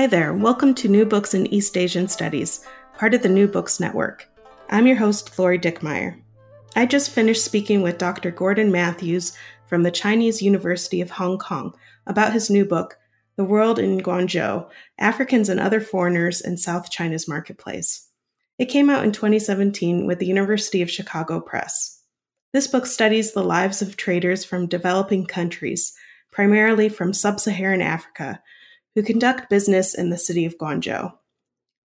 Hi there, welcome to New Books in East Asian Studies, part of the New Books Network. I'm your host, Lori Dickmeyer. I just finished speaking with Dr. Gordon Mathews from the Chinese University of Hong Kong about his new book, The World in Guangzhou Africans and Other Foreigners in South China's Marketplace. It came out in 2017 with the University of Chicago Press. This book studies the lives of traders from developing countries, primarily from sub Saharan Africa who conduct business in the city of Guangzhou,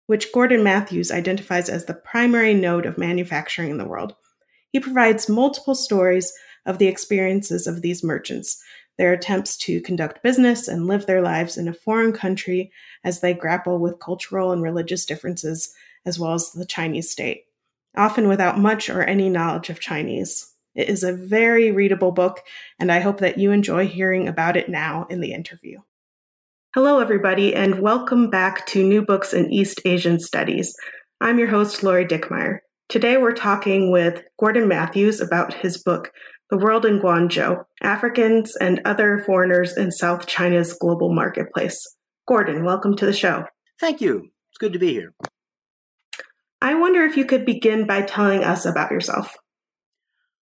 which Gordon Mathews identifies as the primary node of manufacturing in the world. He provides multiple stories of the experiences of these merchants, their attempts to conduct business and live their lives in a foreign country as they grapple with cultural and religious differences, as well as the Chinese state, often without much or any knowledge of Chinese. It is a very readable book, and I hope that you enjoy hearing about it now in the interview. Hello, everybody, and welcome back to New Books in East Asian Studies. I'm your host, Lori Dickmeyer. Today, we're talking with Gordon Mathews about his book, The World in Guangzhou Africans and Other Foreigners in South China's Global Marketplace. Gordon, welcome to the show. Thank you. It's good to be here. I wonder if you could begin by telling us about yourself.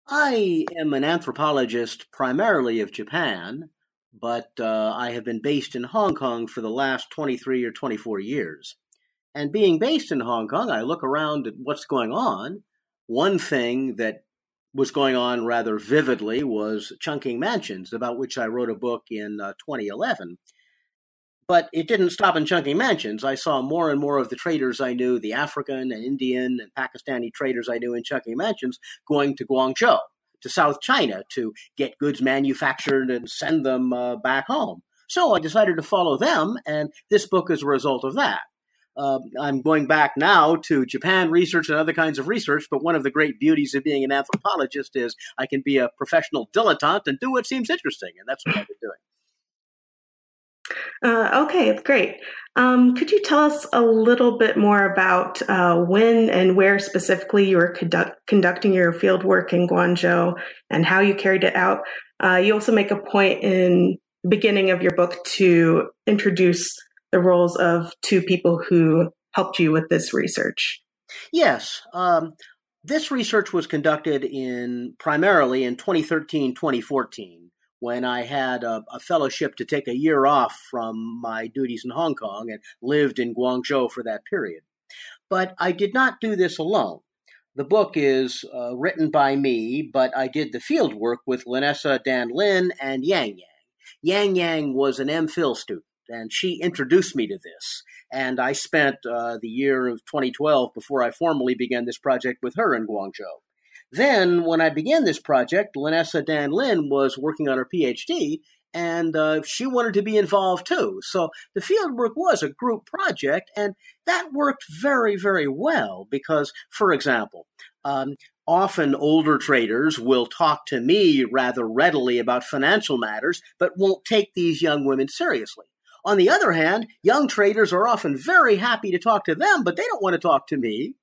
I am an anthropologist primarily of Japan but uh, I have been based in Hong Kong for the last 23 or 24 years. And being based in Hong Kong, I look around at what's going on. One thing that was going on rather vividly was Chungking Mansions, about which I wrote a book in uh, 2011. But it didn't stop in Chungking Mansions. I saw more and more of the traders I knew, the African and Indian and Pakistani traders I knew in Chungking Mansions, going to Guangzhou to South China to get goods manufactured and send them uh, back home. So I decided to follow them, and this book is a result of that. Uh, I'm going back now to Japan research and other kinds of research, but one of the great beauties of being an anthropologist is I can be a professional dilettante and do what seems interesting, and that's what I've been doing. Uh, okay, great. Um, could you tell us a little bit more about uh, when and where specifically you were conduct- conducting your field work in Guangzhou and how you carried it out? Uh, you also make a point in the beginning of your book to introduce the roles of two people who helped you with this research. Yes. Um, this research was conducted in primarily in 2013 2014 when I had a, a, fellowship to take a year off from my duties in Hong Kong and lived in Guangzhou for that period. But I did not do this alone. The book is uh, written by me, but I did the field work with Linessa Dan Lin and Yang Yang. Yang Yang was an MPhil student, and she introduced me to this. And I spent uh, the year of 2012 before I formally began this project with her in Guangzhou. Then, when I began this project, Linessa Dan Lin was working on her PhD, and uh, she wanted to be involved too. So the fieldwork was a group project, and that worked very, very well because, for example, um, often older traders will talk to me rather readily about financial matters, but won't take these young women seriously. On the other hand, young traders are often very happy to talk to them, but they don't want to talk to me.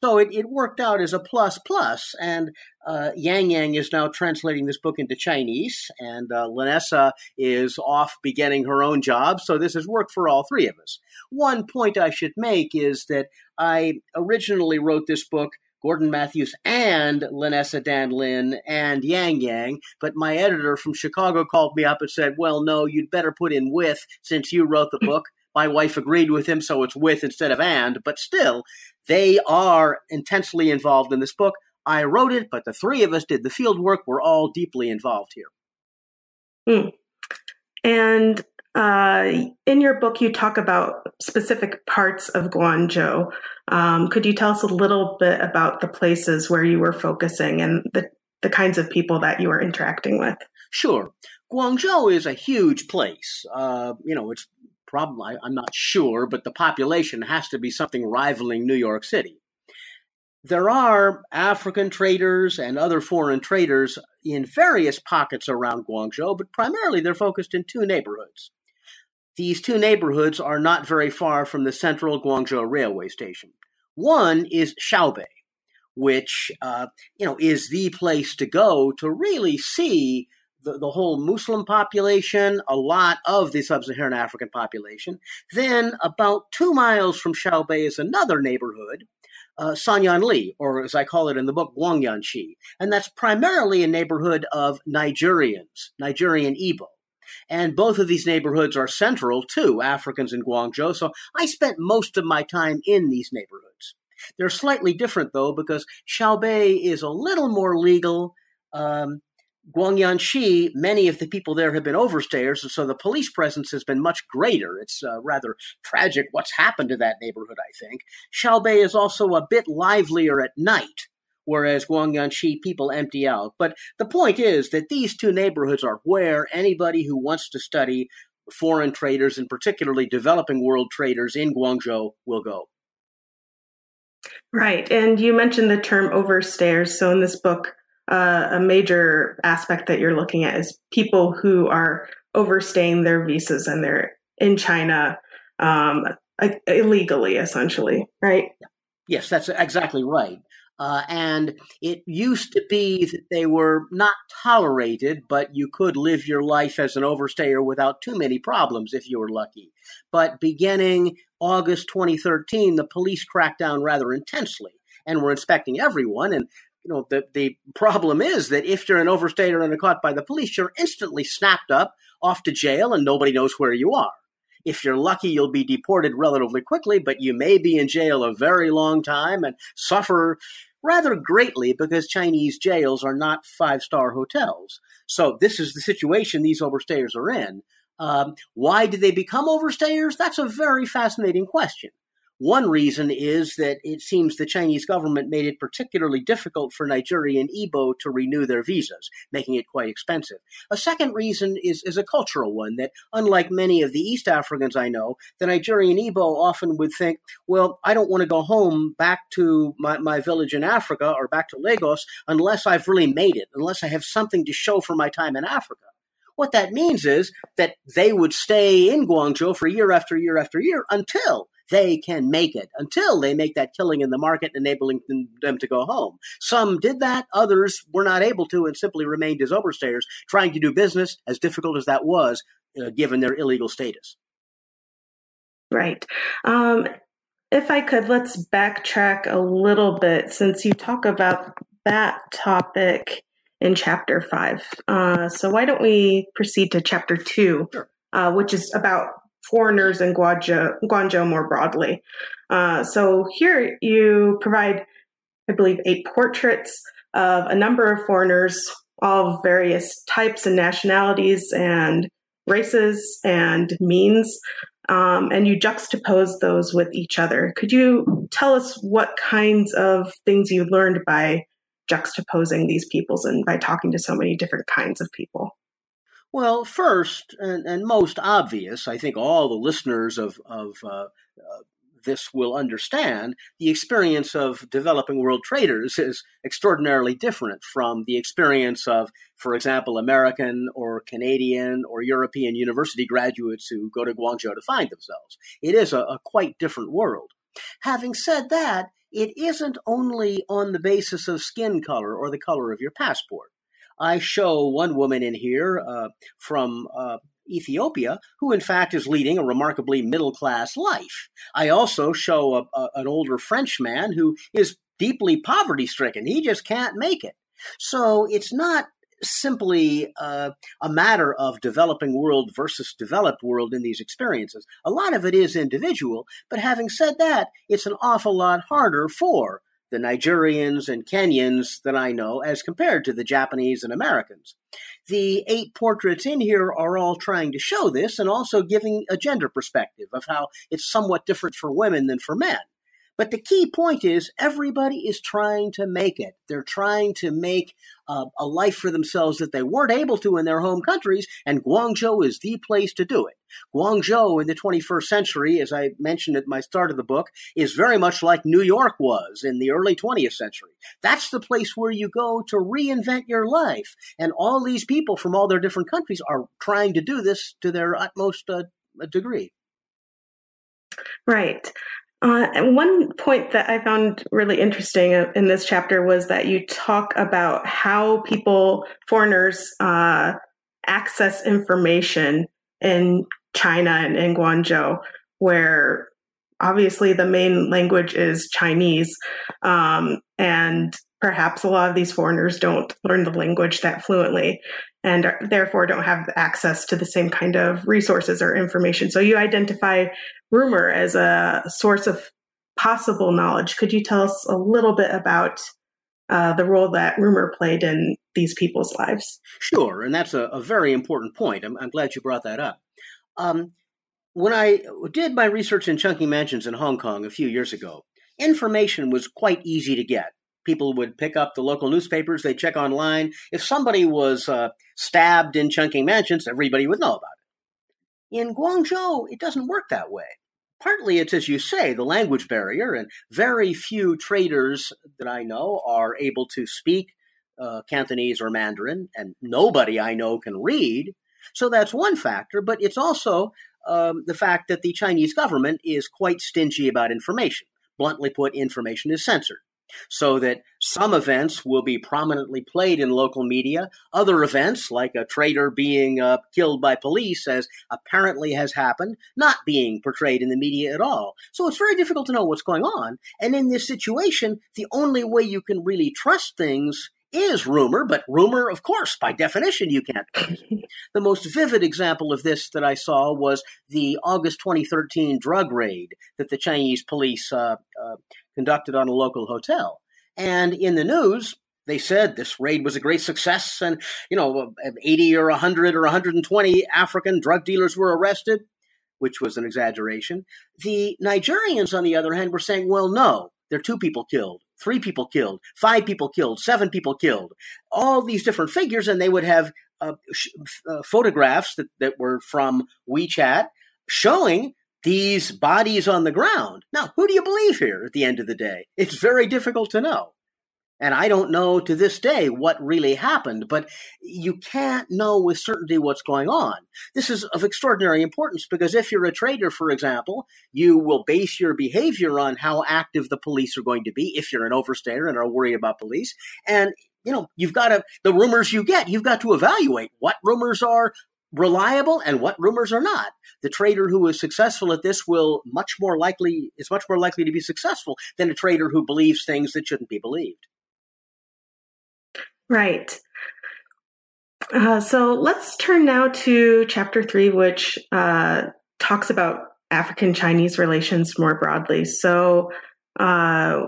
So it, it worked out as a plus plus, and uh, Yang Yang is now translating this book into Chinese, and uh, Linessa is off beginning her own job. So this has worked for all three of us. One point I should make is that I originally wrote this book Gordon Mathews and Linessa Dan Lin and Yang Yang, but my editor from Chicago called me up and said, Well, no, you'd better put in with since you wrote the book. My wife agreed with him, so it's with instead of and, but still, they are intensely involved in this book. I wrote it, but the three of us did the field work. We're all deeply involved here. Hmm. And uh, in your book, you talk about specific parts of Guangzhou. Um, could you tell us a little bit about the places where you were focusing and the, the kinds of people that you were interacting with? Sure. Guangzhou is a huge place. Uh, you know, it's I'm not sure, but the population has to be something rivaling New York City. There are African traders and other foreign traders in various pockets around Guangzhou, but primarily they're focused in two neighborhoods. These two neighborhoods are not very far from the central Guangzhou railway station. One is Xiaobei, which uh, you know is the place to go to really see the, the whole Muslim population, a lot of the sub-Saharan African population. Then, about two miles from Xiaobei is another neighborhood, uh, Sanyuanli, or as I call it in the book, Guangyuanxi, and that's primarily a neighborhood of Nigerians, Nigerian Igbo. And both of these neighborhoods are central to Africans in Guangzhou, so I spent most of my time in these neighborhoods. They're slightly different though, because Xiaobei is a little more legal. Um, Guangyuanxi, many of the people there have been overstayers, and so the police presence has been much greater. It's uh, rather tragic what's happened to that neighborhood, I think. Xiaobei is also a bit livelier at night, whereas Guangyuanxi people empty out. But the point is that these two neighborhoods are where anybody who wants to study foreign traders, and particularly developing world traders in Guangzhou, will go. Right. And you mentioned the term overstayers. So in this book, uh, a major aspect that you're looking at is people who are overstaying their visas and they're in China um, illegally, essentially, right? Yes, that's exactly right. Uh, and it used to be that they were not tolerated, but you could live your life as an overstayer without too many problems if you were lucky. But beginning August 2013, the police cracked down rather intensely and were inspecting everyone. And you know the the problem is that if you're an overstayer and are caught by the police, you're instantly snapped up off to jail, and nobody knows where you are. If you're lucky, you'll be deported relatively quickly, but you may be in jail a very long time and suffer rather greatly because Chinese jails are not five star hotels. So, this is the situation these overstayers are in. Um, why did they become overstayers? That's a very fascinating question. One reason is that it seems the Chinese government made it particularly difficult for Nigerian Igbo to renew their visas, making it quite expensive. A second reason is, is a cultural one that, unlike many of the East Africans I know, the Nigerian Igbo often would think, well, I don't want to go home back to my, my village in Africa or back to Lagos unless I've really made it, unless I have something to show for my time in Africa. What that means is that they would stay in Guangzhou for year after year after year until they can make it until they make that killing in the market, enabling them to go home. Some did that, others were not able to and simply remained as overstayers, trying to do business, as difficult as that was, uh, given their illegal status. Right. Um, if I could, let's backtrack a little bit since you talk about that topic in chapter five. Uh, so, why don't we proceed to chapter two, sure. uh, which is about foreigners in Guangzhou, Guangzhou more broadly. Uh, so here you provide, I believe, eight portraits of a number of foreigners, all various types and nationalities and races and means. Um, and you juxtapose those with each other. Could you tell us what kinds of things you learned by juxtaposing these peoples and by talking to so many different kinds of people? Well, first and, and, most obvious, I think all the listeners of, of uh, uh, this will understand the experience of developing world traders is extraordinarily different from the experience of, for example, American or Canadian or European university graduates who go to Guangzhou to find themselves. It is a, a quite different world. Having said that, it isn't only on the basis of skin color or the color of your passport. I show one woman in here uh, from uh, Ethiopia, who in fact is leading a remarkably middle class life. I also show a, a, an older French man who is deeply poverty stricken. He just can't make it. So it's not simply uh, a matter of developing world versus developed world in these experiences. A lot of it is individual, but having said that, it's an awful lot harder for the Nigerians and Kenyans that I know as compared to the Japanese and Americans. The eight portraits in here are all trying to show this and also giving a gender perspective of how it's somewhat different for women than for men. But the key point is everybody is trying to make it. They're trying to make uh, a life for themselves that they weren't able to in their home countries, and Guangzhou is the place to do it. Guangzhou in the 21st century, as I mentioned at my start of the book, is very much like New York was in the early 20th century. That's the place where you go to reinvent your life. And all these people from all their different countries are trying to do this to their utmost uh, degree. Right. Uh, and one point that I found really interesting in this chapter was that you talk about how people, foreigners, uh, access information in China and in Guangzhou, where obviously the main language is Chinese. Um, and perhaps a lot of these foreigners don't learn the language that fluently and are, therefore don't have access to the same kind of resources or information. So you identify rumor as a source of possible knowledge. Could you tell us a little bit about uh, the role that rumor played in these people's lives? Sure, and that's a, a very important point. I'm, I'm, glad you brought that up. Um, when I did my research in Chungking Mansions in Hong Kong a few years ago, information was quite easy to get. People would pick up the local newspapers, they'd check online. If somebody was uh, stabbed in Chungking Mansions, everybody would know about it. In Guangzhou, it doesn't work that way. Partly it's as you say, the language barrier, and very few traders that I know are able to speak uh, Cantonese or Mandarin, and nobody I know can read. So that's one factor, but it's also um, the fact that the Chinese government is quite stingy about information. Bluntly put, information is censored. So that some events will be prominently played in local media. Other events, like a trader being uh, killed by police, as apparently has happened, not being portrayed in the media at all. So it's very difficult to know what's going on. And in this situation, the only way you can really trust things is rumor, but rumor, of course, by definition, you can't. the most vivid example of this that I saw was the August 2013 drug raid that the Chinese police uh, uh, conducted on a local hotel. And in the news, they said this raid was a great success, and you know, 80 or 100 or 120 African drug dealers were arrested, which was an exaggeration. The Nigerians, on the other hand, were saying, "Well, no, there are two people killed three people killed, five people killed, seven people killed, all these different figures, and they would have uh, sh- uh, photographs that, that were from WeChat showing these bodies on the ground. Now, who do you believe here at the end of the day? It's very difficult to know. And I don't know to this day what really happened, but you can't know with certainty what's going on. This is of extraordinary importance because if you're a trader, for example, you will base your behavior on how active the police are going to be if you're an overstayer and are worried about police. And you know, you've got to, the rumors you get, you've got to evaluate what rumors are reliable and what rumors are not. The trader who is successful at this will much more likely, is much more likely to be successful than a trader who believes things that shouldn't be believed. Right. Uh, so let's turn now to chapter three, which uh, talks about African Chinese relations more broadly. So, uh,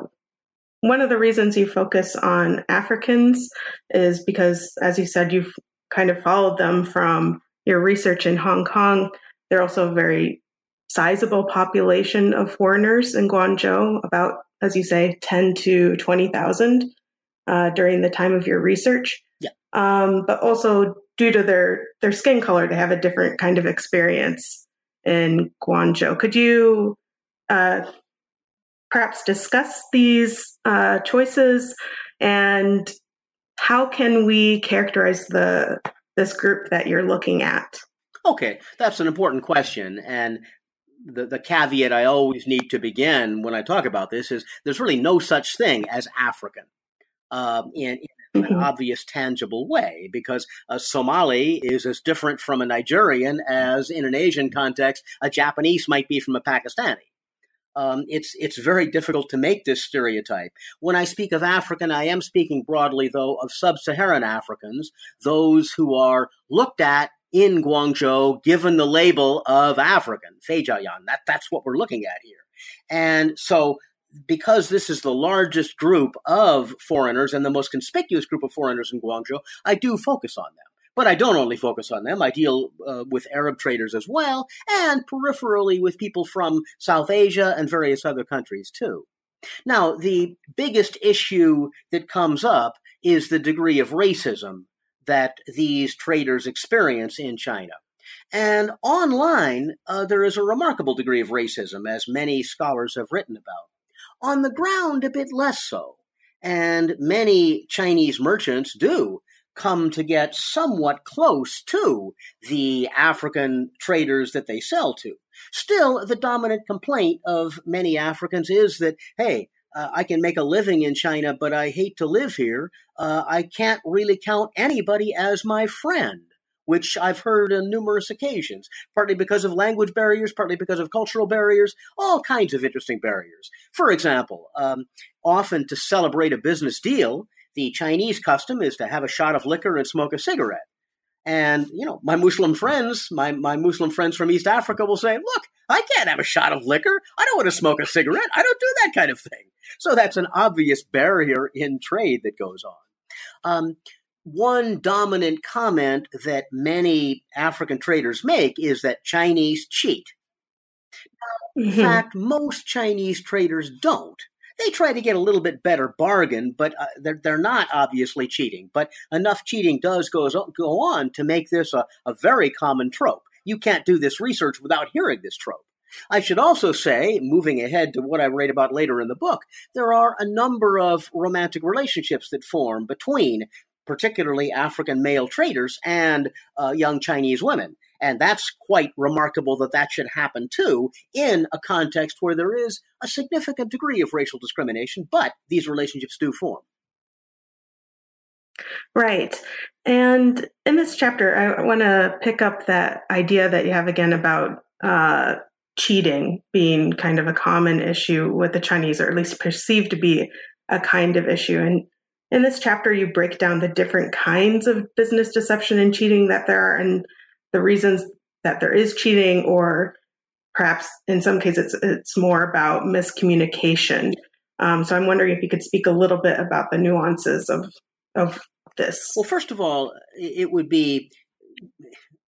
one of the reasons you focus on Africans is because, as you said, you've kind of followed them from your research in Hong Kong. They're also a very sizable population of foreigners in Guangzhou, about, as you say, 10 to 20,000 uh, during the time of your research. Yeah. Um, but also due to their their skin color, they have a different kind of experience in Guangzhou. Could you uh, perhaps discuss these uh, choices and how can we characterize the this group that you're looking at? Okay, that's an important question, and the, the caveat I always need to begin when I talk about this is there's really no such thing as African um, in, in mm-hmm. an obvious, tangible way, because a Somali is as different from a Nigerian as, in an Asian context, a Japanese might be from a Pakistani. Um, it's it's very difficult to make this stereotype. When I speak of African, I am speaking broadly, though, of sub-Saharan Africans, those who are looked at in Guangzhou, given the label of African, Feijiayan. That that's what we're looking at here. And so because this is the largest group of foreigners and the most conspicuous group of foreigners in Guangzhou, I do focus on them. But I don't only focus on them. I deal uh, with Arab traders as well, and peripherally with people from South Asia and various other countries too. Now, the biggest issue that comes up is the degree of racism that these traders experience in China. And online, uh, there is a remarkable degree of racism, as many scholars have written about. On the ground, a bit less so. And many Chinese merchants do come to get somewhat close to the African traders that they sell to. Still, the dominant complaint of many Africans is that, hey, uh, I can make a living in China, but I hate to live here. Uh, I can't really count anybody as my friend, which I've heard on numerous occasions, partly because of language barriers, partly because of cultural barriers, all kinds of interesting barriers. For example, um, often to celebrate a business deal, the Chinese custom is to have a shot of liquor and smoke a cigarette. And, you know, my Muslim friends, my, my Muslim friends from East Africa will say, look, I can't have a shot of liquor. I don't want to smoke a cigarette. I don't do that kind of thing. So that's an obvious barrier in trade that goes on. Um, one dominant comment that many African traders make is that Chinese cheat. In mm-hmm. fact, most Chinese traders don't. They try to get a little bit better bargain, but uh, they're, they're not obviously cheating. But enough cheating does goes, go on to make this a, a very common trope. You can't do this research without hearing this trope. I should also say, moving ahead to what I write about later in the book, there are a number of romantic relationships that form between particularly African male traders and uh, young Chinese women. And that's quite remarkable that that should happen too in a context where there is a significant degree of racial discrimination, but these relationships do form. Right. And in this chapter, I want to pick up that idea that you have again about uh, cheating being kind of a common issue with the Chinese, or at least perceived to be a kind of issue. And in this chapter, you break down the different kinds of business deception and cheating that there are, and the reasons that there is cheating, or perhaps in some cases it's, it's more about miscommunication. Um, so I'm wondering if you could speak a little bit about the nuances of of this. Well, first of all, it would be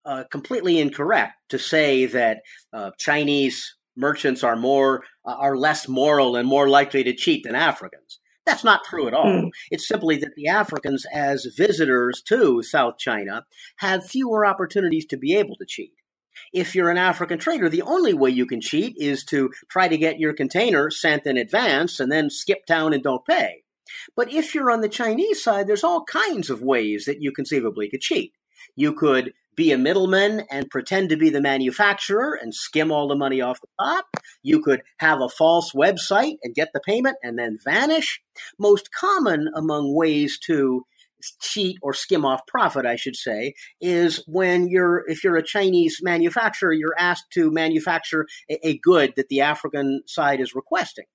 uh, completely incorrect to say that uh, Chinese merchants are more uh, are less moral and more likely to cheat than Africans. That's not true at all. Mm. It's simply that the Africans, as visitors to South China, have fewer opportunities to be able to cheat. If you're an African trader, the only way you can cheat is to try to get your container sent in advance and then skip town and don't pay. But if you're on the Chinese side, there's all kinds of ways that you conceivably could cheat. You could be a middleman and pretend to be the manufacturer and skim all the money off the top. You could have a false website and get the payment and then vanish. Most common among ways to cheat or skim off profit, I should say, is when you're, if you're a Chinese manufacturer, you're asked to manufacture a, a good that the African side is requesting.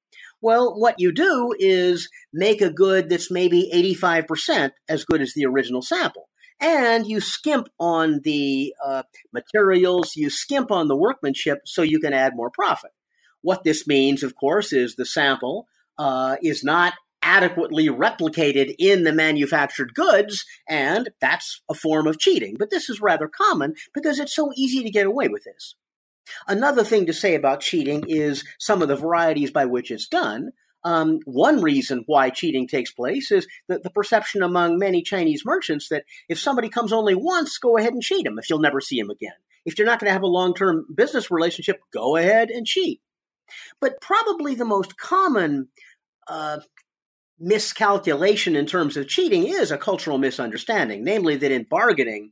Well, what you do is make a good that's maybe 85% as good as the original sample and you skimp on the uh, materials, you skimp on the workmanship so you can add more profit. What this means, of course, is the sample uh, is not adequately replicated in the manufactured goods, and that's a form of cheating. But this is rather common because it's so easy to get away with this. Another thing to say about cheating is some of the varieties by which it's done. Um, one reason why cheating takes place is the, the perception among many Chinese merchants that if somebody comes only once, go ahead and cheat him if you'll never see him again. If you're not going to have a long term business relationship, go ahead and cheat. But probably the most common uh, miscalculation in terms of cheating is a cultural misunderstanding, namely that in bargaining,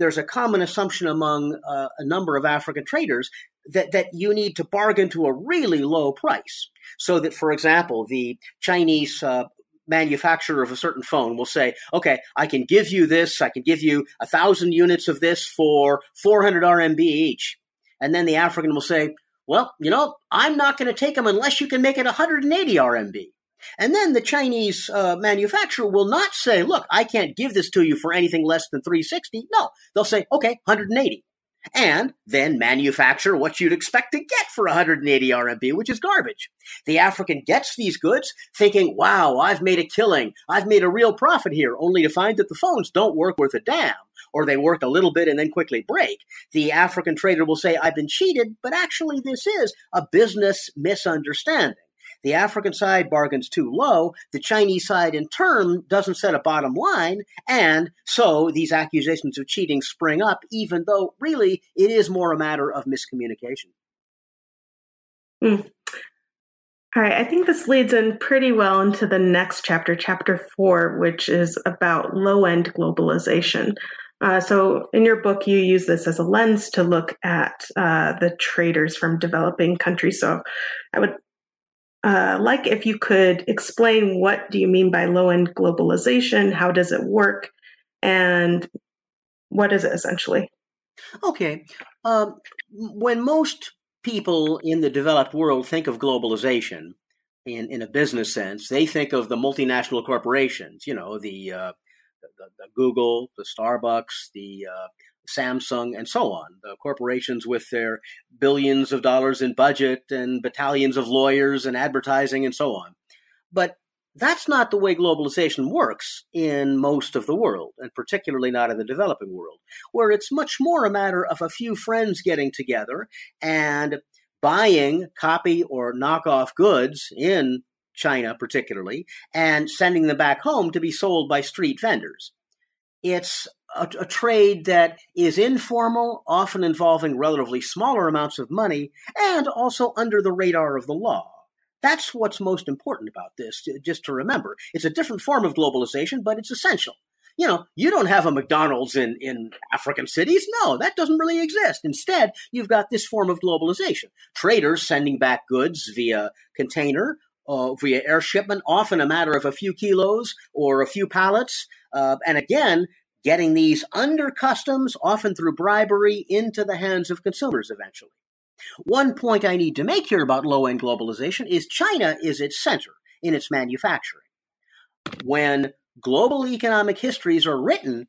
there's a common assumption among uh, a number of African traders that, that you need to bargain to a really low price. So that, for example, the Chinese uh, manufacturer of a certain phone will say, okay, I can give you this, I can give you a thousand units of this for 400 RMB each. And then the African will say, well, you know, I'm not going to take them unless you can make it 180 RMB. And then the Chinese uh, manufacturer will not say, look, I can't give this to you for anything less than 360. No, they'll say, okay, 180 and then manufacture what you'd expect to get for 180 RMB, which is garbage. The African gets these goods thinking, wow, I've made a killing. I've made a real profit here, only to find that the phones don't work worth a damn, or they work a little bit and then quickly break. The African trader will say, I've been cheated, but actually this is a business misunderstanding. The African side bargains too low, the Chinese side in turn doesn't set a bottom line, and so these accusations of cheating spring up, even though really it is more a matter of miscommunication. Mm. All right, I think this leads in pretty well into the next chapter, chapter four, which is about low end globalization. Uh, so, in your book, you use this as a lens to look at uh, the traders from developing countries. So, I would uh, like if you could explain what do you mean by low end globalization? How does it work? And what is it essentially? Okay. Um, when most people in the developed world think of globalization in, in a business sense, they think of the multinational corporations, you know, the, uh, the, the, Google, the Starbucks, the uh, Samsung, and so on. The corporations with their billions of dollars in budget and battalions of lawyers and advertising and so on. But that's not the way globalization works in most of the world, and particularly not in the developing world, where it's much more a matter of a few friends getting together and buying copy or knockoff goods in China, particularly, and sending them back home to be sold by street vendors. It's a, a, trade that is informal, often involving relatively smaller amounts of money, and also under the radar of the law. That's what's most important about this, just to remember. It's a different form of globalization, but it's essential. You know, you don't have a McDonald's in, in African cities. No, that doesn't really exist. Instead, you've got this form of globalization. Traders sending back goods via container, uh, via air shipment, often a matter of a few kilos or a few pallets. Uh, and again, getting these under customs, often through bribery, into the hands of consumers eventually. One point I need to make here about low end globalization is China is its center in its manufacturing. When global economic histories are written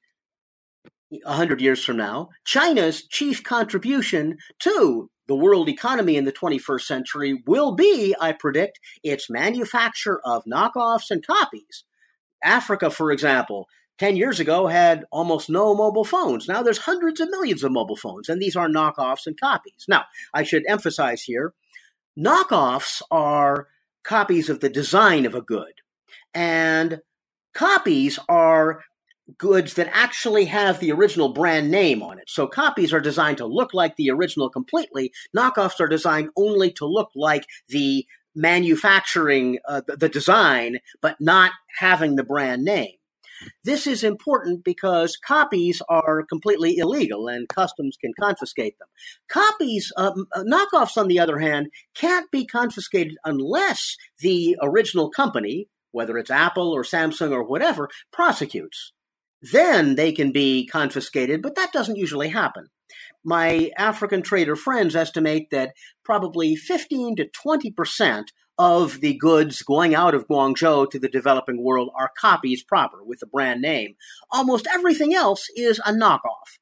100 years from now, China's chief contribution to the world economy in the 21st century will be, I predict, its manufacture of knockoffs and copies. Africa, for example, 10 years ago had almost no mobile phones. Now there's hundreds of millions of mobile phones, and these are knockoffs and copies. Now, I should emphasize here knockoffs are copies of the design of a good, and copies are goods that actually have the original brand name on it. So copies are designed to look like the original completely. Knockoffs are designed only to look like the manufacturing, uh, the, the design, but not having the brand name. This is important because copies are completely illegal and customs can confiscate them. Copies, um, uh, knockoffs, on the other hand, can't be confiscated unless the original company, whether it's Apple or Samsung or whatever, prosecutes. Then they can be confiscated, but that doesn't usually happen. My African trader friends estimate that probably 15 to 20 percent of the goods going out of Guangzhou to the developing world are copies proper with the brand name. Almost everything else is a knockoff.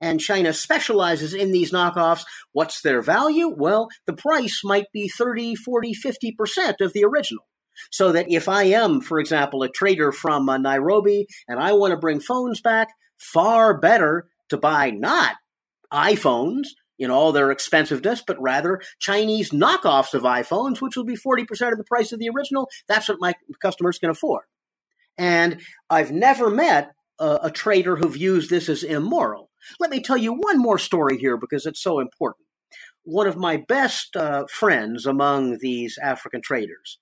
And China specializes in these knockoffs. What's their value? Well, the price might be 30, 40, 50% of the original. So that if I am, for example, a trader from uh, Nairobi and I want to bring phones back, far better to buy not iPhones in all their expensiveness, but rather Chinese knockoffs of iPhones, which will be 40% of the price of the original. That's what my customers can afford. And I've never met a, a trader who views this as immoral. Let me tell you one more story here because it's so important. One of my best uh, friends among these African traders,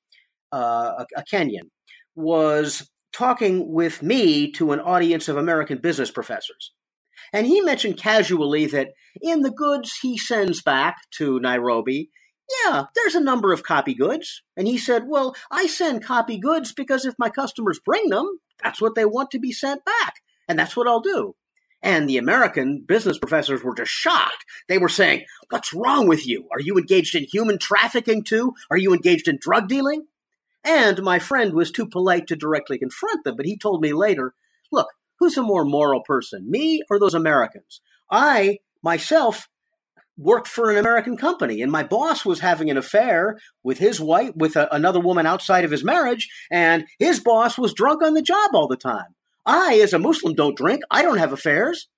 uh, a, a Kenyan, was talking with me to an audience of American business professors. And he mentioned casually that in the goods he sends back to Nairobi, yeah, there's a number of copy goods. And he said, Well, I send copy goods because if my customers bring them, that's what they want to be sent back. And that's what I'll do. And the American business professors were just shocked. They were saying, What's wrong with you? Are you engaged in human trafficking too? Are you engaged in drug dealing? And my friend was too polite to directly confront them, but he told me later, Look, who's a more moral person, me or those Americans? I myself worked for an American company, and my boss was having an affair with his wife, with a, another woman outside of his marriage, and his boss was drunk on the job all the time. I, as a Muslim, don't drink. I don't have affairs.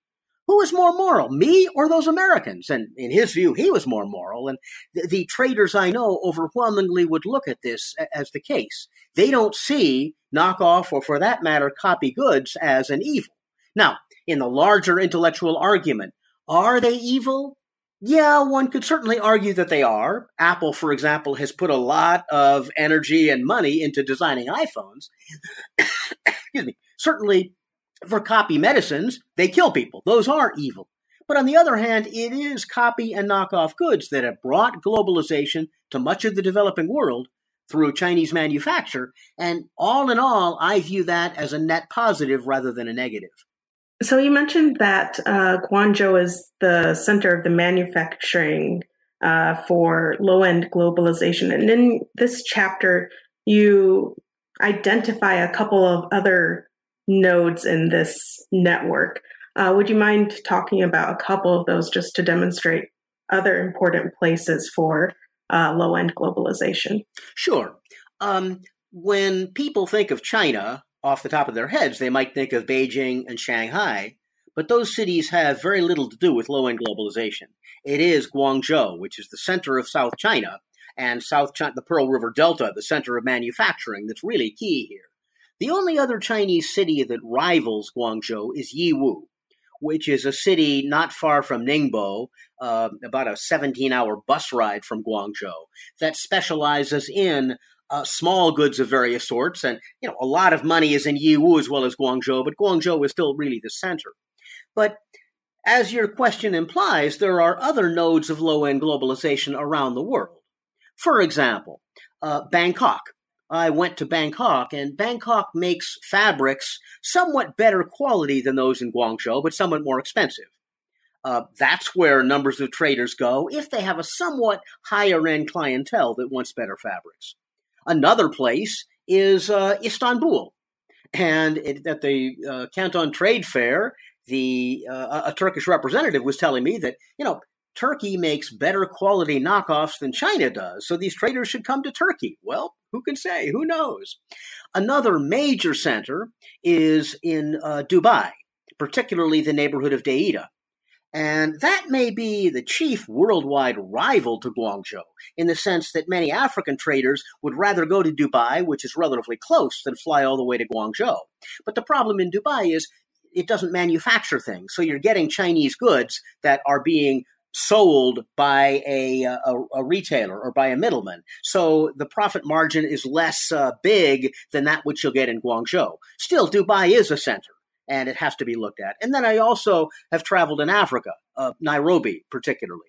Who is more moral, me or those Americans? And in his view, he was more moral. And the, the traders I know overwhelmingly would look at this as the case. They don't see knockoff or, for that matter, copy goods as an evil. Now, in the larger intellectual argument, are they evil? Yeah, one could certainly argue that they are. Apple, for example, has put a lot of energy and money into designing iPhones. Excuse me. Certainly, for copy medicines, they kill people. Those are evil. But on the other hand, it is copy and knockoff goods that have brought globalization to much of the developing world through Chinese manufacture. And all in all, I view that as a net positive rather than a negative. So you mentioned that uh, Guangzhou is the center of the manufacturing uh, for low end globalization. And in this chapter, you identify a couple of other nodes in this network. Uh, would you mind talking about a couple of those just to demonstrate other important places for uh, low end globalization? Sure. Um, when people think of China off the top of their heads, they might think of Beijing and Shanghai, but those cities have very little to do with low end globalization. It is Guangzhou, which is the center of South China, and South China, the Pearl River Delta, the center of manufacturing, that's really key here. The only other Chinese city that rivals Guangzhou is Yiwu, which is a city not far from Ningbo, uh, about a 17 hour bus ride from Guangzhou, that specializes in uh, small goods of various sorts. And, you know, a lot of money is in Yiwu as well as Guangzhou, but Guangzhou is still really the center. But as your question implies, there are other nodes of low end globalization around the world. For example, uh, Bangkok I went to Bangkok, and Bangkok makes fabrics somewhat better quality than those in Guangzhou, but somewhat more expensive. Uh, that's where numbers of traders go if they have a somewhat higher end clientele that wants better fabrics. Another place is uh, Istanbul. And it, at the uh, Canton Trade Fair, the uh, a Turkish representative was telling me that you know Turkey makes better quality knockoffs than China does, so these traders should come to Turkey. Well, who can say? Who knows? Another major center is in uh, Dubai, particularly the neighborhood of Deira. And that may be the chief worldwide rival to Guangzhou, in the sense that many African traders would rather go to Dubai, which is relatively close, than fly all the way to Guangzhou. But the problem in Dubai is it doesn't manufacture things. So you're getting Chinese goods that are being sold by a, a, a, retailer or by a middleman. So the profit margin is less uh, big than that which you'll get in Guangzhou. Still, Dubai is a center and it has to be looked at. And then I also have traveled in Africa, uh, Nairobi particularly.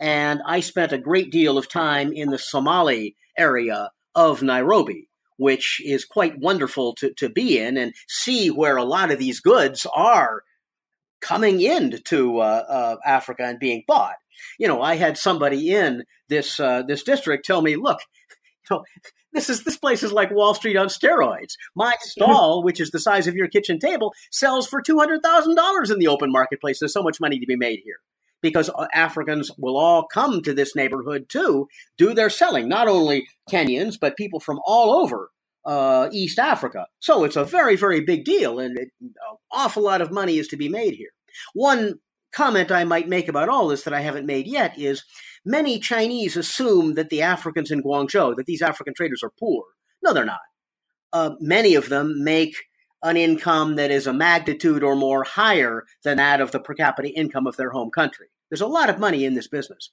And I spent a great deal of time in the Somali area of Nairobi, which is quite wonderful to, to be in and see where a lot of these goods are coming into uh, uh, Africa and being bought. You know, I had somebody in this uh, this district tell me, "Look, you know, this is this place is like Wall Street on steroids. My stall, which is the size of your kitchen table, sells for two hundred thousand dollars in the open marketplace. There's so much money to be made here." Because Africans will all come to this neighborhood to do their selling. Not only Kenyans, but people from all over uh, East Africa. So it's a very, very big deal, and it, an awful lot of money is to be made here. One comment I might make about all this that I haven't made yet is many Chinese assume that the Africans in Guangzhou, that these African traders are poor. No, they're not. Uh, many of them make an income that is a magnitude or more higher than that of the per capita income of their home country. There's a lot of money in this business.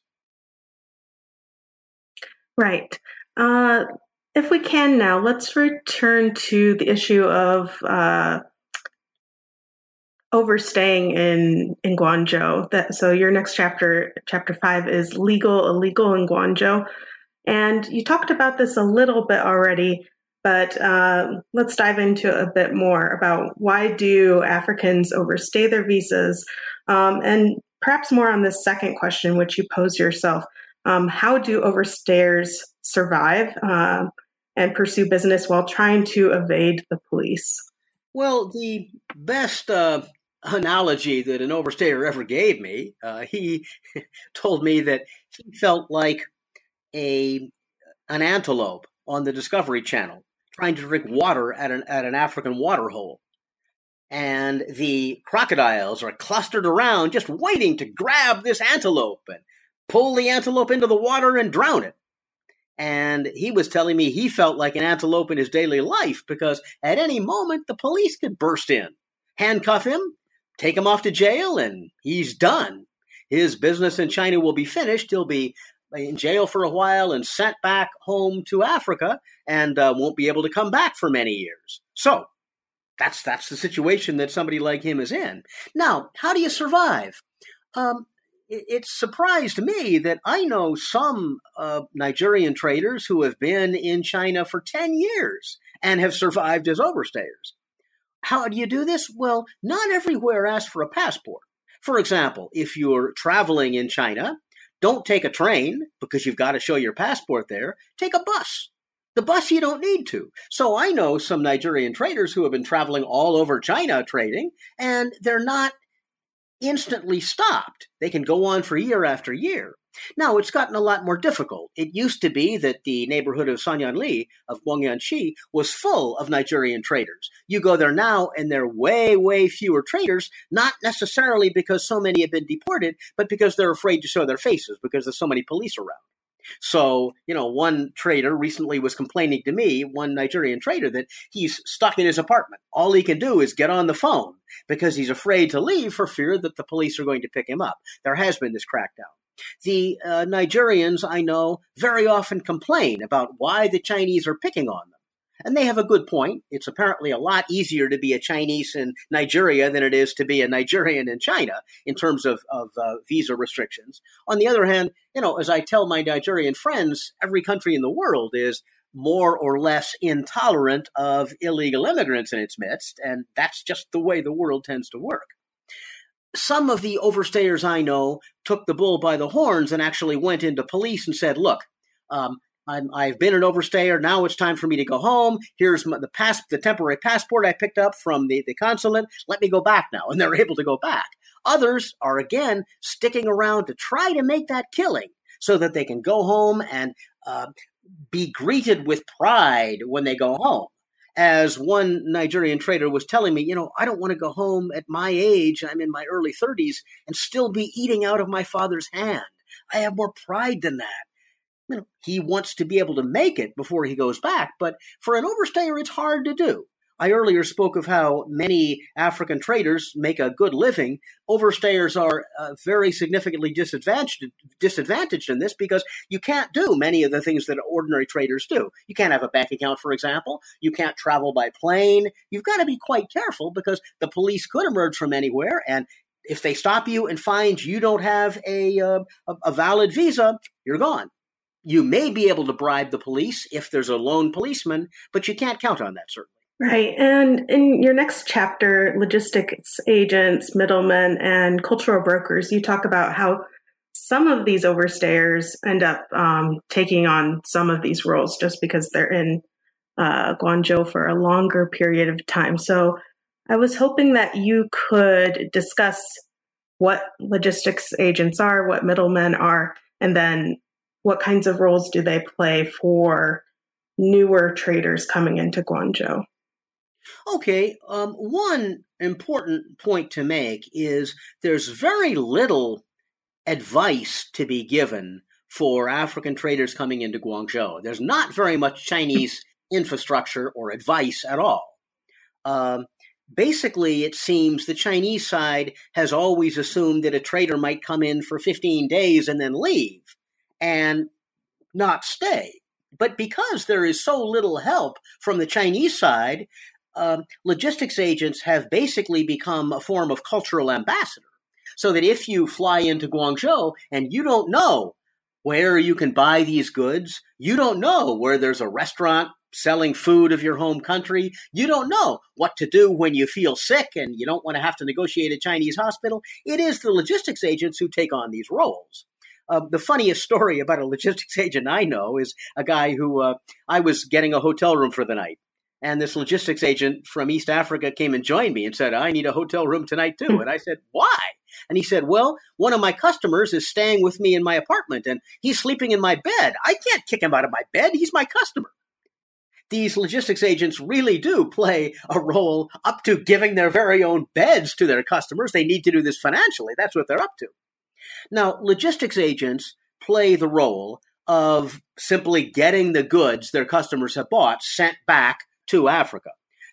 Right. Uh, if we can now, let's return to the issue of uh, overstaying in in Guangzhou. That so your next chapter, chapter five, is legal illegal in Guangzhou, and you talked about this a little bit already. But uh, let's dive into a bit more about why do Africans overstay their visas, um, and perhaps more on this second question, which you posed yourself. Um, how do overstayers survive uh, and pursue business while trying to evade the police? Well, the best uh, analogy that an overstayer ever gave me. Uh, he told me that he felt like a an antelope on the Discovery Channel trying to drink water at an at an African water hole. and the crocodiles are clustered around just waiting to grab this antelope and pull the antelope into the water and drown it. And he was telling me he felt like an antelope in his daily life because at any moment the police could burst in, handcuff him, take him off to jail, and he's done. His business in China will be finished. He'll be in jail for a while and sent back home to Africa and uh, won't be able to come back for many years. So that's that's the situation that somebody like him is in. Now, how do you survive? Um, it, surprised me that I know some uh, Nigerian traders who have been in China for 10 years and have survived as overstayers. How do you do this? Well, not everywhere asks for a passport. For example, if you're traveling in China, don't take a train because you've got to show your passport there. Take a bus. The bus you don't need to. So I know some Nigerian traders who have been traveling all over China trading, and they're not instantly stopped. They can go on for year after year. Now, it's gotten a lot more difficult. It used to be that the neighborhood of Sanyuanli, of Guangyuanxi, was full of Nigerian traders. You go there now, and there are way, way fewer traders, not necessarily because so many have been deported, but because they're afraid to show their faces because there's so many police around. So, you know, one trader recently was complaining to me, one Nigerian trader, that he's stuck in his apartment. All he can do is get on the phone because he's afraid to leave for fear that the police are going to pick him up. There has been this crackdown. The uh, Nigerians, I know, very often complain about why the Chinese are picking on them. And they have a good point. It's apparently a lot easier to be a Chinese in Nigeria than it is to be a Nigerian in China in terms of, of uh, visa restrictions. On the other hand, you know, as I tell my Nigerian friends, every country in the world is more or less intolerant of illegal immigrants in its midst, and that's just the way the world tends to work. Some of the overstayers I know took the bull by the horns and actually went into police and said, Look, um, i have been an overstayer. Now it's time for me to go home. Here's my, the pass, the temporary passport I picked up from the, the consulate. Let me go back now. And they're able to go back. Others are again sticking around to try to make that killing so that they can go home and uh, be greeted with pride when they go home. As one Nigerian trader was telling me, you know, I don't want to go home at my age, I'm in my early 30s, and still be eating out of my father's hand. I have more pride than that you know, he wants to be able to make it before he goes back. But for an overstayer, it's hard to do. I earlier spoke of how many African traders make a good living. Overstayers are uh, very significantly disadvantaged, disadvantaged in this because you can't do many of the things that ordinary traders do. You can't have a bank account, for example. You can't travel by plane. You've got to be quite careful because the police could emerge from anywhere and if they stop you and find you don't have a, uh, a valid visa, you're gone you may be able to bribe the police if there's a lone policeman, but you can't count on that, certainly. Right. And in your next chapter, logistics agents, middlemen, and cultural brokers, you talk about how some of these overstayers end up um, taking on some of these roles just because they're in uh, Guangzhou for a longer period of time. So I was hoping that you could discuss what logistics agents are, what middlemen are, and then what kinds of roles do they play for newer traders coming into Guangzhou? Okay, um, one important point to make is there's very little advice to be given for African traders coming into Guangzhou. There's not very much Chinese infrastructure or advice at all. Um, basically, it seems the Chinese side has always assumed that a trader might come in for 15 days and then leave and not stay. But because there is so little help from the Chinese side, um, logistics agents have basically become a form of cultural ambassador. So that if you fly into Guangzhou and you don't know where you can buy these goods, you don't know where there's a restaurant selling food of your home country, you don't know what to do when you feel sick and you don't want to have to negotiate a Chinese hospital, it is the logistics agents who take on these roles. Uh, the funniest story about a logistics agent I know is a guy who uh, I was getting a hotel room for the night. And this logistics agent from East Africa came and joined me and said, I need a hotel room tonight too. And I said, Why? And he said, Well, one of my customers is staying with me in my apartment and he's sleeping in my bed. I can't kick him out of my bed. He's my customer. these logistics agents really do play a role up to giving their very own beds to their customers. They need to do this financially. That's what they're up to. Now, logistics agents play the role of simply getting the goods their customers have bought sent back to Africa.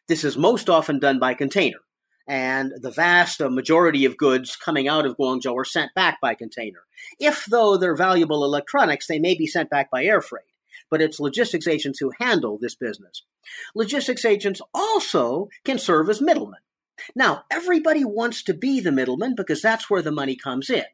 This is most often done by container and the vast uh, majority of goods coming out of Guangzhou are sent back by container. If, though, they're valuable electronics, they may be sent back by air freight. But it's logistics agents who handle this business. Logistics agents also can serve as middlemen. Now, everybody wants to be the middleman because that's where the money comes in.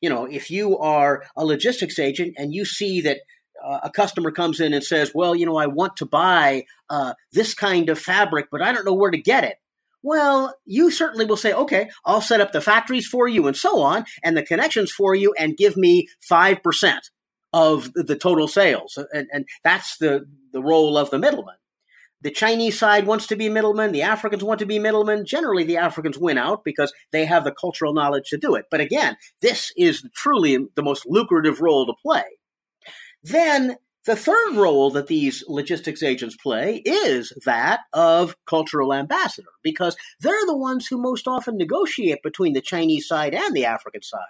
You know, if you are a logistics agent and you see that uh, a customer comes in and says, Well, you know, I want to buy uh, this kind of fabric, but I don't know where to get it. Well, you certainly will say, okay, I'll set up the factories for you and so on, and the connections for you, and give me 5% of the total sales. And, and that's the, the role of the middleman. The Chinese side wants to be middlemen. The Africans want to be middlemen. Generally, the Africans win out because they have the cultural knowledge to do it. But again, this is truly the most lucrative role to play. Then the third role that these logistics agents play is that of cultural ambassador, because they're the ones who most often negotiate between the Chinese side and the African side.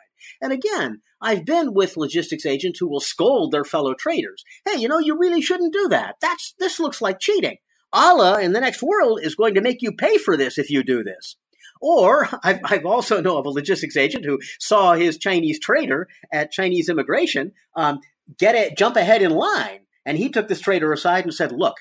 And again, I've been with logistics agents who will scold their fellow traders. Hey, you know, you really shouldn't do that. That's this looks like cheating. Allah in the next world is going to make you pay for this if you do this. Or I've, I've, also know of a logistics agent who saw his Chinese trader at Chinese immigration um, get it, jump ahead in line. And he took this trader aside and said, look,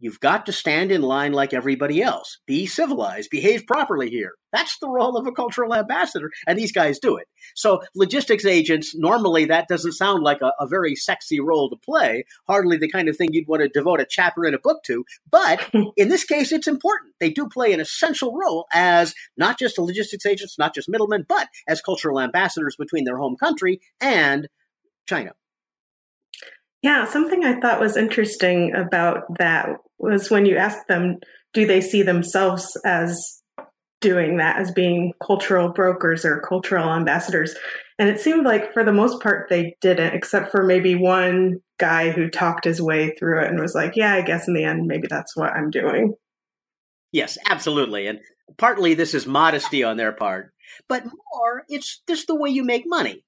you've got to stand in line like everybody else. Be civilized, behave properly here. That's the role of a cultural ambassador, and these guys do it. So, logistics agents, normally that doesn't sound like a, a, very sexy role to play, hardly the kind of thing you'd want to devote a chapter in a book to. But in this case, it's important. They do play an essential role as not just a logistics agents, not just middlemen, but as cultural ambassadors between their home country and China. Yeah, something I thought was interesting about that was when you asked them, do they see themselves as doing that, as being cultural brokers or cultural ambassadors? And it seemed like for the most part they didn't, except for maybe one guy who talked his way through it and was like, yeah, I guess in the end, maybe that's what I'm doing. Yes, absolutely. And partly this is modesty on their part, but more, it's just the way you make money.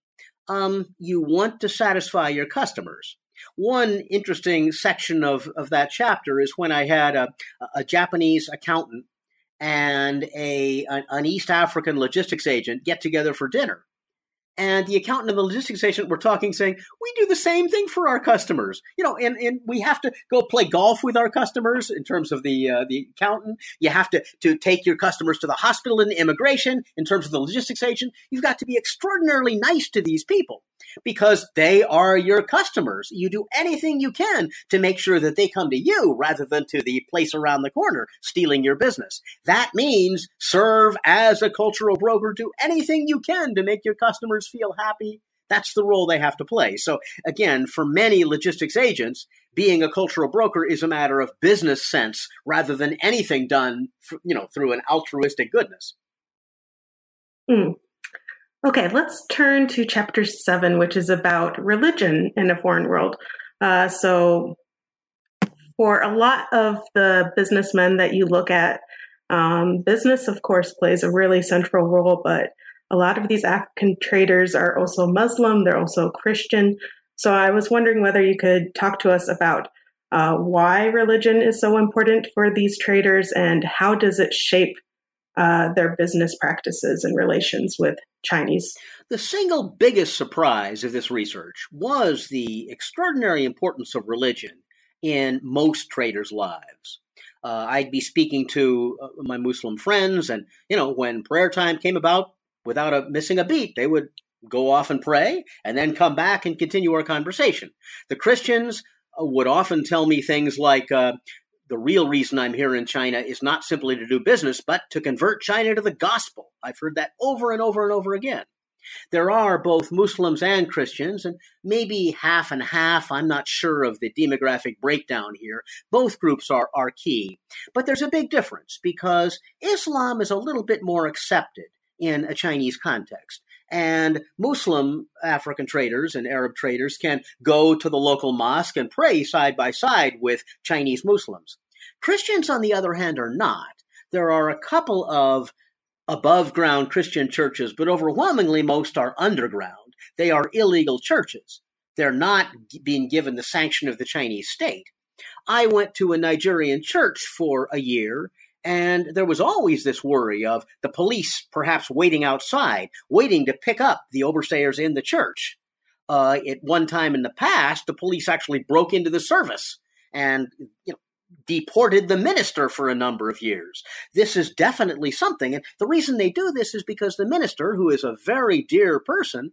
Um, you want to satisfy your customers. One interesting section of, of that chapter is when I had a, a Japanese accountant and a an East African logistics agent get together for dinner. And the accountant and the logistics agent were talking, saying, We do the same thing for our customers. You know, and, and we have to go play golf with our customers in terms of the uh, the accountant. You have to, to take your customers to the hospital and immigration in terms of the logistics agent. You've got to be extraordinarily nice to these people because they are your customers. You do anything you can to make sure that they come to you rather than to the place around the corner stealing your business. That means serve as a cultural broker. Do anything you can to make your customers feel happy. That's the role they have to play. So again, for many logistics agents, being a cultural broker is a matter of business sense rather than anything done, you know, through an altruistic goodness. Mm. Okay, let's turn to chapter seven, which is about religion in a foreign world. Uh, so, for a lot of the businessmen that you look at, um, business, of course, plays a really central role, but a lot of these African traders are also Muslim, they're also Christian. So, I was wondering whether you could talk to us about uh, why religion is so important for these traders and how does it shape uh, their business practices and relations with Chinese. The single biggest surprise of this research was the extraordinary importance of religion in most traders' lives. Uh, I'd be speaking to uh, my Muslim friends, and you know, when prayer time came about, without a, missing a beat, they would go off and pray, and then come back and continue our conversation. The Christians uh, would often tell me things like, uh, the real reason I'm here in China is not simply to do business, but to convert China to the gospel. I've heard that over and over and over again. There are both Muslims and Christians, and maybe half and half. I'm not sure of the demographic breakdown here. Both groups are, are key. But there's a big difference because Islam is a little bit more accepted in a Chinese context. And Muslim African traders and Arab traders can go to the local mosque and pray side by side with Chinese Muslims. Christians, on the other hand, are not. There are a couple of above ground Christian churches, but overwhelmingly most are underground. They are illegal churches. They're not being given the sanction of the Chinese state. I went to a Nigerian church for a year, and there was always this worry of the police perhaps waiting outside, waiting to pick up the overstayers in the church. Uh, at one time in the past, the police actually broke into the service and you know, deported the minister for a number of years. This is definitely something. And the reason they do this is because the minister, who is a very dear person,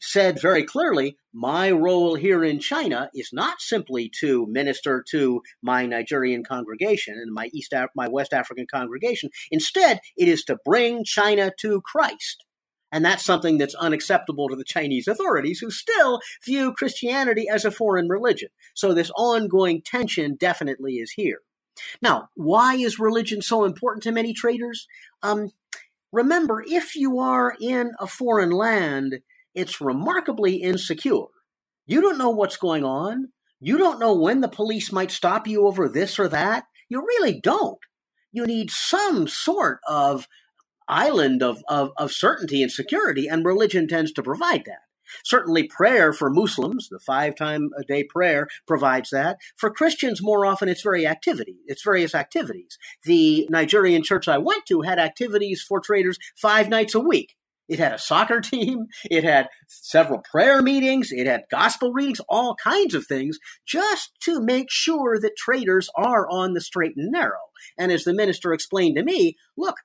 said very clearly, my role here in China is not simply to minister to my Nigerian congregation and my East my West African congregation. Instead, it is to bring China to Christ. And that's something that's unacceptable to the Chinese authorities, who still view Christianity as a foreign religion. So this ongoing tension definitely is here. Now, why is religion so important to many traders? Um, remember, if you are in a foreign land, it's remarkably insecure. You don't know what's going on. You don't know when the police might stop you over this or that. You really don't. You need some sort of island of, of, of certainty and security, and religion tends to provide that. Certainly, prayer for Muslims, the five time a day prayer, provides that. For Christians, more often it's very activity. It's various activities. The Nigerian church I went to had activities for traders five nights a week. It had a soccer team. It had several prayer meetings. It had gospel readings, all kinds of things, just to make sure that traders are on the straight and narrow. And as the minister explained to me, look,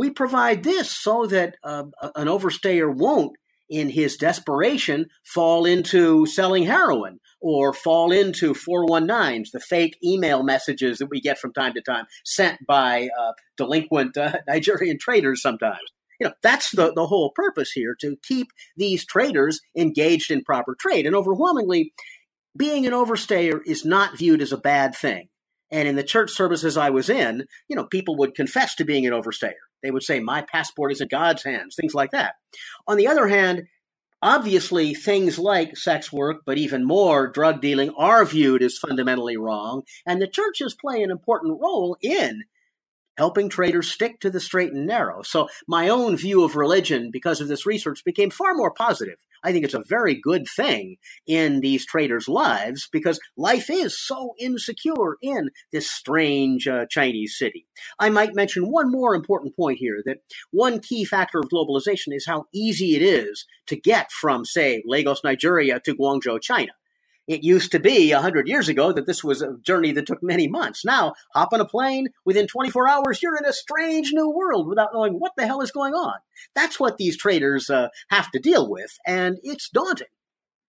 we provide this so that uh, an overstayer won't, in his desperation, fall into selling heroin or fall into 419s, the fake email messages that we get from time to time sent by uh, delinquent uh, Nigerian traders sometimes. You know, that's the, the whole purpose here to keep these traders engaged in proper trade. And overwhelmingly, being an overstayer is not viewed as a bad thing. And in the church services I was in, you know, people would confess to being an overstayer. They would say, My passport is in God's hands, things like that. On the other hand, obviously things like sex work, but even more drug dealing, are viewed as fundamentally wrong. And the churches play an important role in helping traders stick to the straight and narrow. So my own view of religion, because of this research, became far more positive. I think it's a very good thing in these traders' lives because life is so insecure in this strange uh, Chinese city. I might mention one more important point here that one key factor of globalization is how easy it is to get from, say, Lagos, Nigeria to Guangzhou, China. It used to be 100 years ago that this was a journey that took many months. Now, hop on a plane, within 24 hours, you're in a strange new world without knowing what the hell is going on. That's what these traders uh, have to deal with, and it's daunting.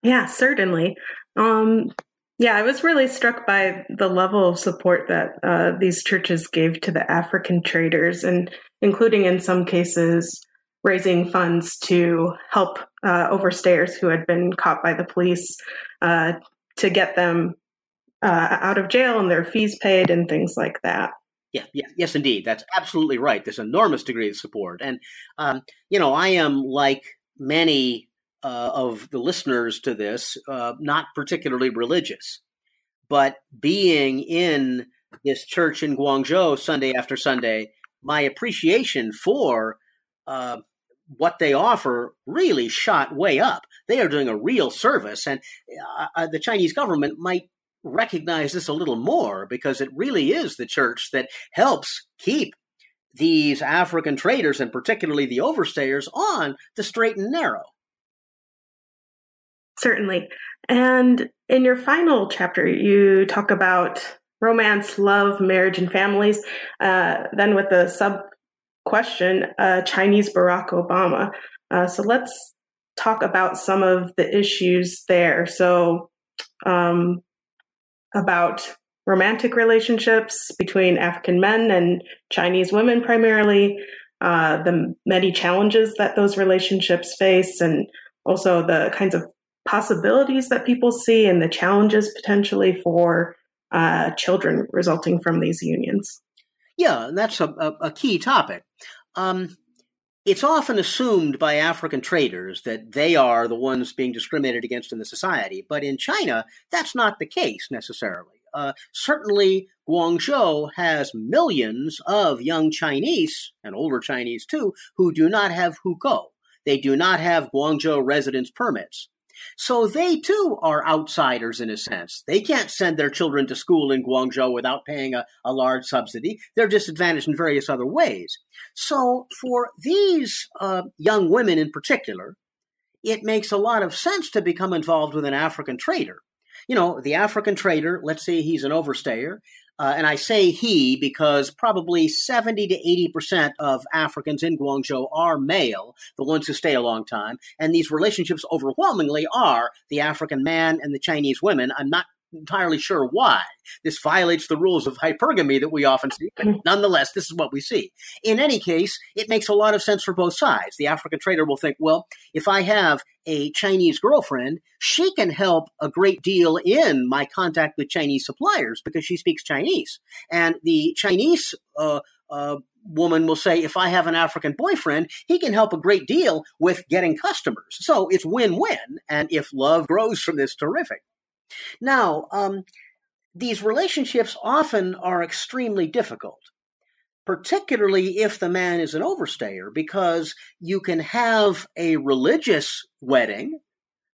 Yeah, certainly. Um, yeah, I was really struck by the level of support that uh, these churches gave to the African traders, and including in some cases raising funds to help uh, overstayers who had been caught by the police uh, to get them uh, out of jail and their fees paid and things like that. Yeah, yeah, yes, indeed. That's absolutely right. There's enormous degree of support. And, um, you know, I am like many uh, of the listeners to this, uh, not particularly religious, but being in this church in Guangzhou Sunday after Sunday, my appreciation for uh, what they offer really shot way up. They are doing a real service, and uh, uh, the Chinese government might recognize this a little more because it really is the church that helps keep these African traders and particularly the overstayers on the straight and narrow. Certainly. And in your final chapter, you talk about romance, love, marriage, and families. Uh, then, with the sub question, uh, Chinese Barack Obama. Uh, so let's talk about some of the issues there. So, um, about romantic relationships between African men and Chinese women, primarily, uh, the many challenges that those relationships face, and also the kinds of possibilities that people see and the challenges potentially for uh, children resulting from these unions. Yeah, that's a, a, a key topic. Um, it's often assumed by African traders that they are the ones being discriminated against in the society, but in China, that's not the case necessarily. Uh, certainly, Guangzhou has millions of young Chinese and older Chinese too who do not have hukou. They do not have Guangzhou residence permits. So they too are outsiders in a sense. They can't send their children to school in Guangzhou without paying a, a large subsidy. They're disadvantaged in various other ways. So for these uh, young women in particular, it makes a lot of sense to become involved with an African trader. You know, the African trader, let's say he's an overstayer, uh, and I say he because probably 70 to 80% of Africans in Guangzhou are male, the ones who stay a long time. And these relationships overwhelmingly are the African man and the Chinese women. I'm not entirely sure why. This violates the rules of hypergamy that we often see, but nonetheless, this is what we see. In any case, it makes a lot of sense for both sides. The African trader will think, well, if I have a Chinese girlfriend, she can help a great deal in my contact with Chinese suppliers because she speaks Chinese. And the Chinese uh, uh, woman will say, if I have an African boyfriend, he can help a great deal with getting customers. So it's win win. And if love grows from this, terrific. Now, um, these relationships often are extremely difficult, particularly if the man is an overstayer, because you can have a religious wedding,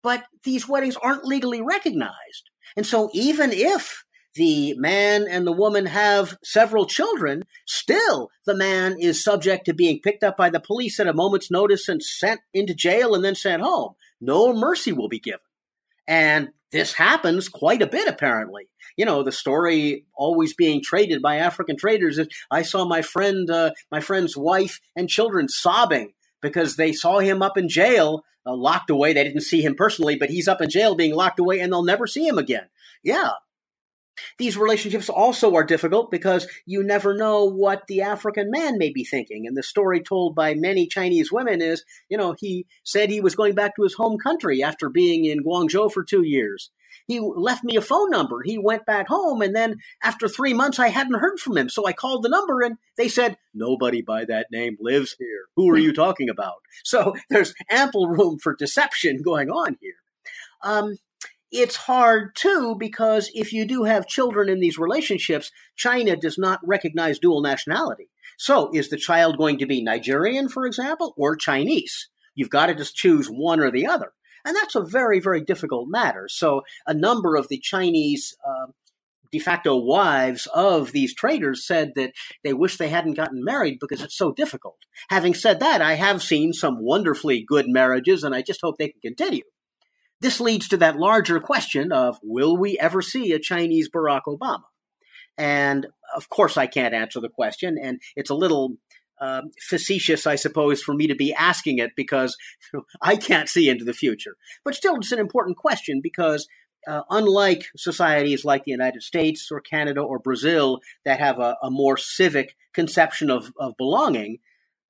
but these weddings aren't legally recognized. And so, even if the man and the woman have several children, still the man is subject to being picked up by the police at a moment's notice and sent into jail and then sent home. No mercy will be given. And this happens quite a bit, apparently. You know, the story always being traded by African traders is I saw my friend, uh, my friend's wife and children sobbing because they saw him up in jail, uh, locked away. They didn't see him personally, but he's up in jail being locked away and they'll never see him again. Yeah, these relationships also are difficult because you never know what the African man may be thinking. And the story told by many Chinese women is, you know, he said he was going back to his home country after being in Guangzhou for two years. He left me a phone number. He went back home, and then after three months, I hadn't heard from him. So I called the number, and they said, Nobody by that name lives here. Who are you talking about? So there's ample room for deception going on here. Um, it's hard too because if you do have children in these relationships, China does not recognize dual nationality. So is the child going to be Nigerian, for example, or Chinese? You've got to just choose one or the other. And that's a very, very difficult matter. So a number of the Chinese uh, de facto wives of these traders said that they wish they hadn't gotten married because it's so difficult. Having said that, I have seen some wonderfully good marriages, and I just hope they can continue. This leads to that larger question of will we ever see a Chinese Barack Obama? And of course, I can't answer the question, and it's a little uh, facetious, I suppose, for me to be asking it because I can't see into the future. But still, it's an important question because uh, unlike societies like the United States or Canada or Brazil that have a, a more civic conception of, of belonging,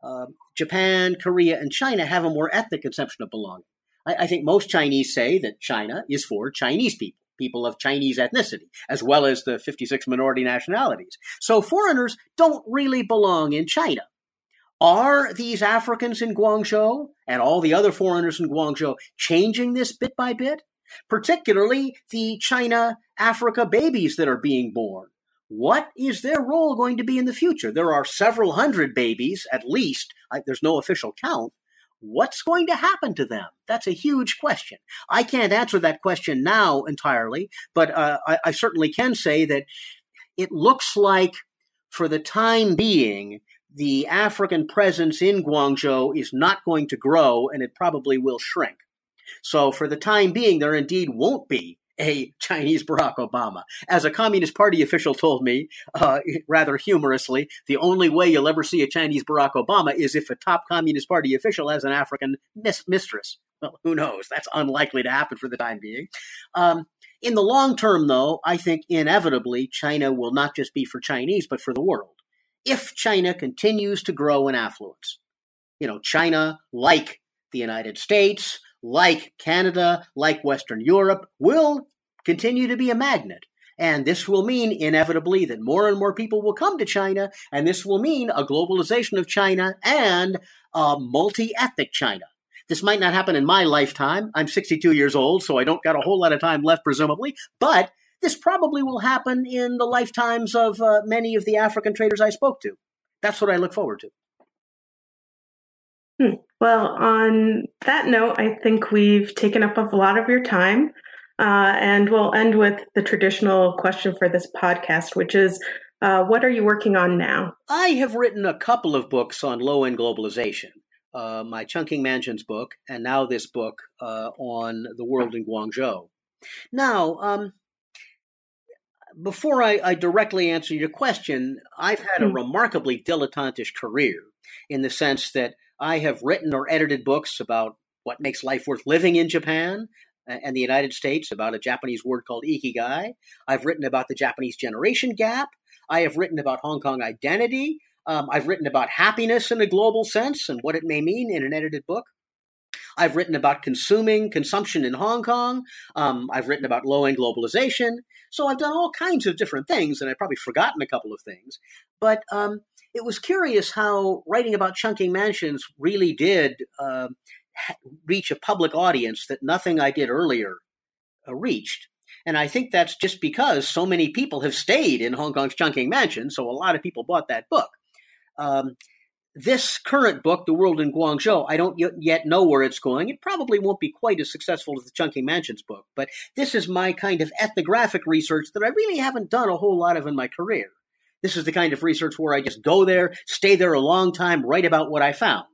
uh, Japan, Korea, and China have a more ethnic conception of belonging. I, I think most Chinese say that China is for Chinese people people of Chinese ethnicity, as well as the 56 minority nationalities. So foreigners don't really belong in China. Are these Africans in Guangzhou and all the other foreigners in Guangzhou changing this bit by bit? Particularly the China Africa babies that are being born. What is their role going to be in the future? There are several hundred babies, at least. there's no official count What's going to happen to them? That's a huge question. I can't answer that question now entirely, but uh, I, I certainly can say that it looks like, for the time being, the African presence in Guangzhou is not going to grow and it probably will shrink. So, for the time being, there indeed won't be a Chinese Barack Obama. As a Communist Party official told me, uh, rather humorously, the only way you'll ever see a Chinese Barack Obama is if a top Communist Party official has an African mis- mistress. Well, who knows? That's unlikely to happen for the time being. Um, in the long term, though, I think inevitably China will not just be for Chinese, but for the world. If China continues to grow in affluence, you know, China, like the United States, like Canada, like Western Europe, will continue to be a magnet. And this will mean inevitably that more and more people will come to China, and this will mean a globalization of China and a multi ethnic China. This might not happen in my lifetime. I'm 62 years old, so I don't got a whole lot of time left, presumably, but this probably will happen in the lifetimes of uh, many of the African traders I spoke to. That's what I look forward to. Hmm. Well, on that note, I think we've taken up a lot of your time. Uh, and we'll end with the traditional question for this podcast, which is uh, what are you working on now? I have written a couple of books on low end globalization. Uh, my Chungking Mansions book, and now this book uh, on the world in Guangzhou. Now, um, before I, I, directly answer your question, I've had a hmm. remarkably dilettantish career in the sense that I have written or edited books about what makes life worth living in Japan and the United States, about a Japanese word called ikigai. I've written about the Japanese generation gap. I have written about Hong Kong identity. Um, I've written about happiness in a global sense and what it may mean in an edited book. I've written about consuming, consumption in Hong Kong. Um, I've written about low end globalization. So I've done all kinds of different things, and I've probably forgotten a couple of things. But um, it was curious how writing about Chungking Mansions really did uh, reach a public audience that nothing I did earlier uh, reached. And I think that's just because so many people have stayed in Hong Kong's Chungking Mansion, so a lot of people bought that book. Um, this current book, The World in Guangzhou, I don't yet know where it's going. It probably won't be quite as successful as the Chungking Mansions book, but this is my kind of ethnographic research that I really haven't done a whole lot of in my career. This is the kind of research where I just go there, stay there a long time, write about what I found.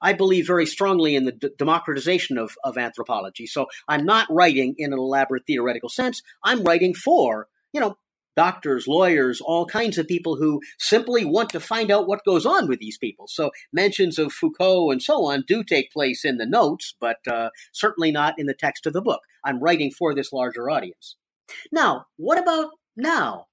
I believe very strongly in the d- democratization of, of anthropology. So I'm not writing in an elaborate theoretical sense. I'm writing for, you know, doctors, lawyers, all kinds of people who simply want to find out what goes on with these people. So mentions of Foucault and so on do take place in the notes, but uh, certainly not in the text of the book. I'm writing for this larger audience. Now, what about now?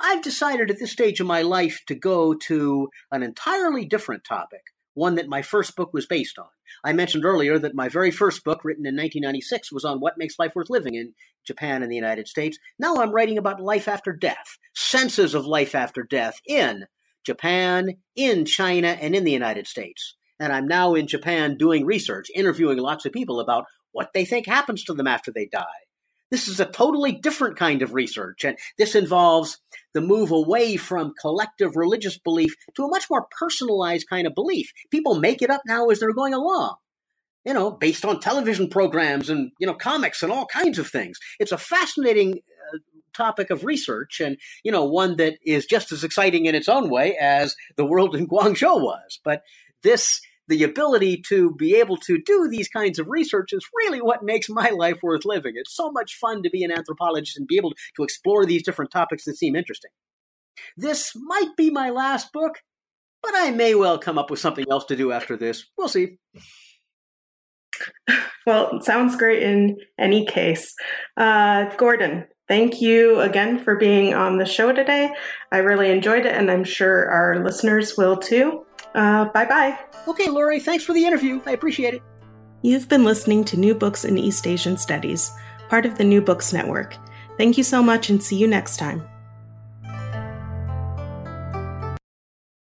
I've decided at this stage of my life to go to an entirely different topic one that my first book was based on. I mentioned earlier that my very first book, written in 1996, was on what makes life worth living in Japan and the United States. Now I'm writing about life after death, senses of life after death in Japan, in China, and in the United States. And I'm now in Japan doing research, interviewing lots of people about what they think happens to them after they die. This is a totally different kind of research, and this involves the move away from collective religious belief to a much more personalized kind of belief. People make it up now as they're going along, you know, based on television programs and, you know, comics and all kinds of things. It's a fascinating uh, topic of research and, you know, one that is just as exciting in its own way as the world in Guangzhou was. But this the ability to be able to do these kinds of research is really what makes my life worth living. It's so much fun to be an anthropologist and be able to explore these different topics that seem interesting. This might be my last book, but I may well come up with something else to do after this. We'll see. Well, sounds great in any case. Uh, Gordon, thank you again for being on the show today. I really enjoyed it, and I'm sure our listeners will too. Uh, bye bye. Okay, Lori, thanks for the interview. I appreciate it. You've been listening to New Books in East Asian Studies, part of the New Books Network. Thank you so much and see you next time.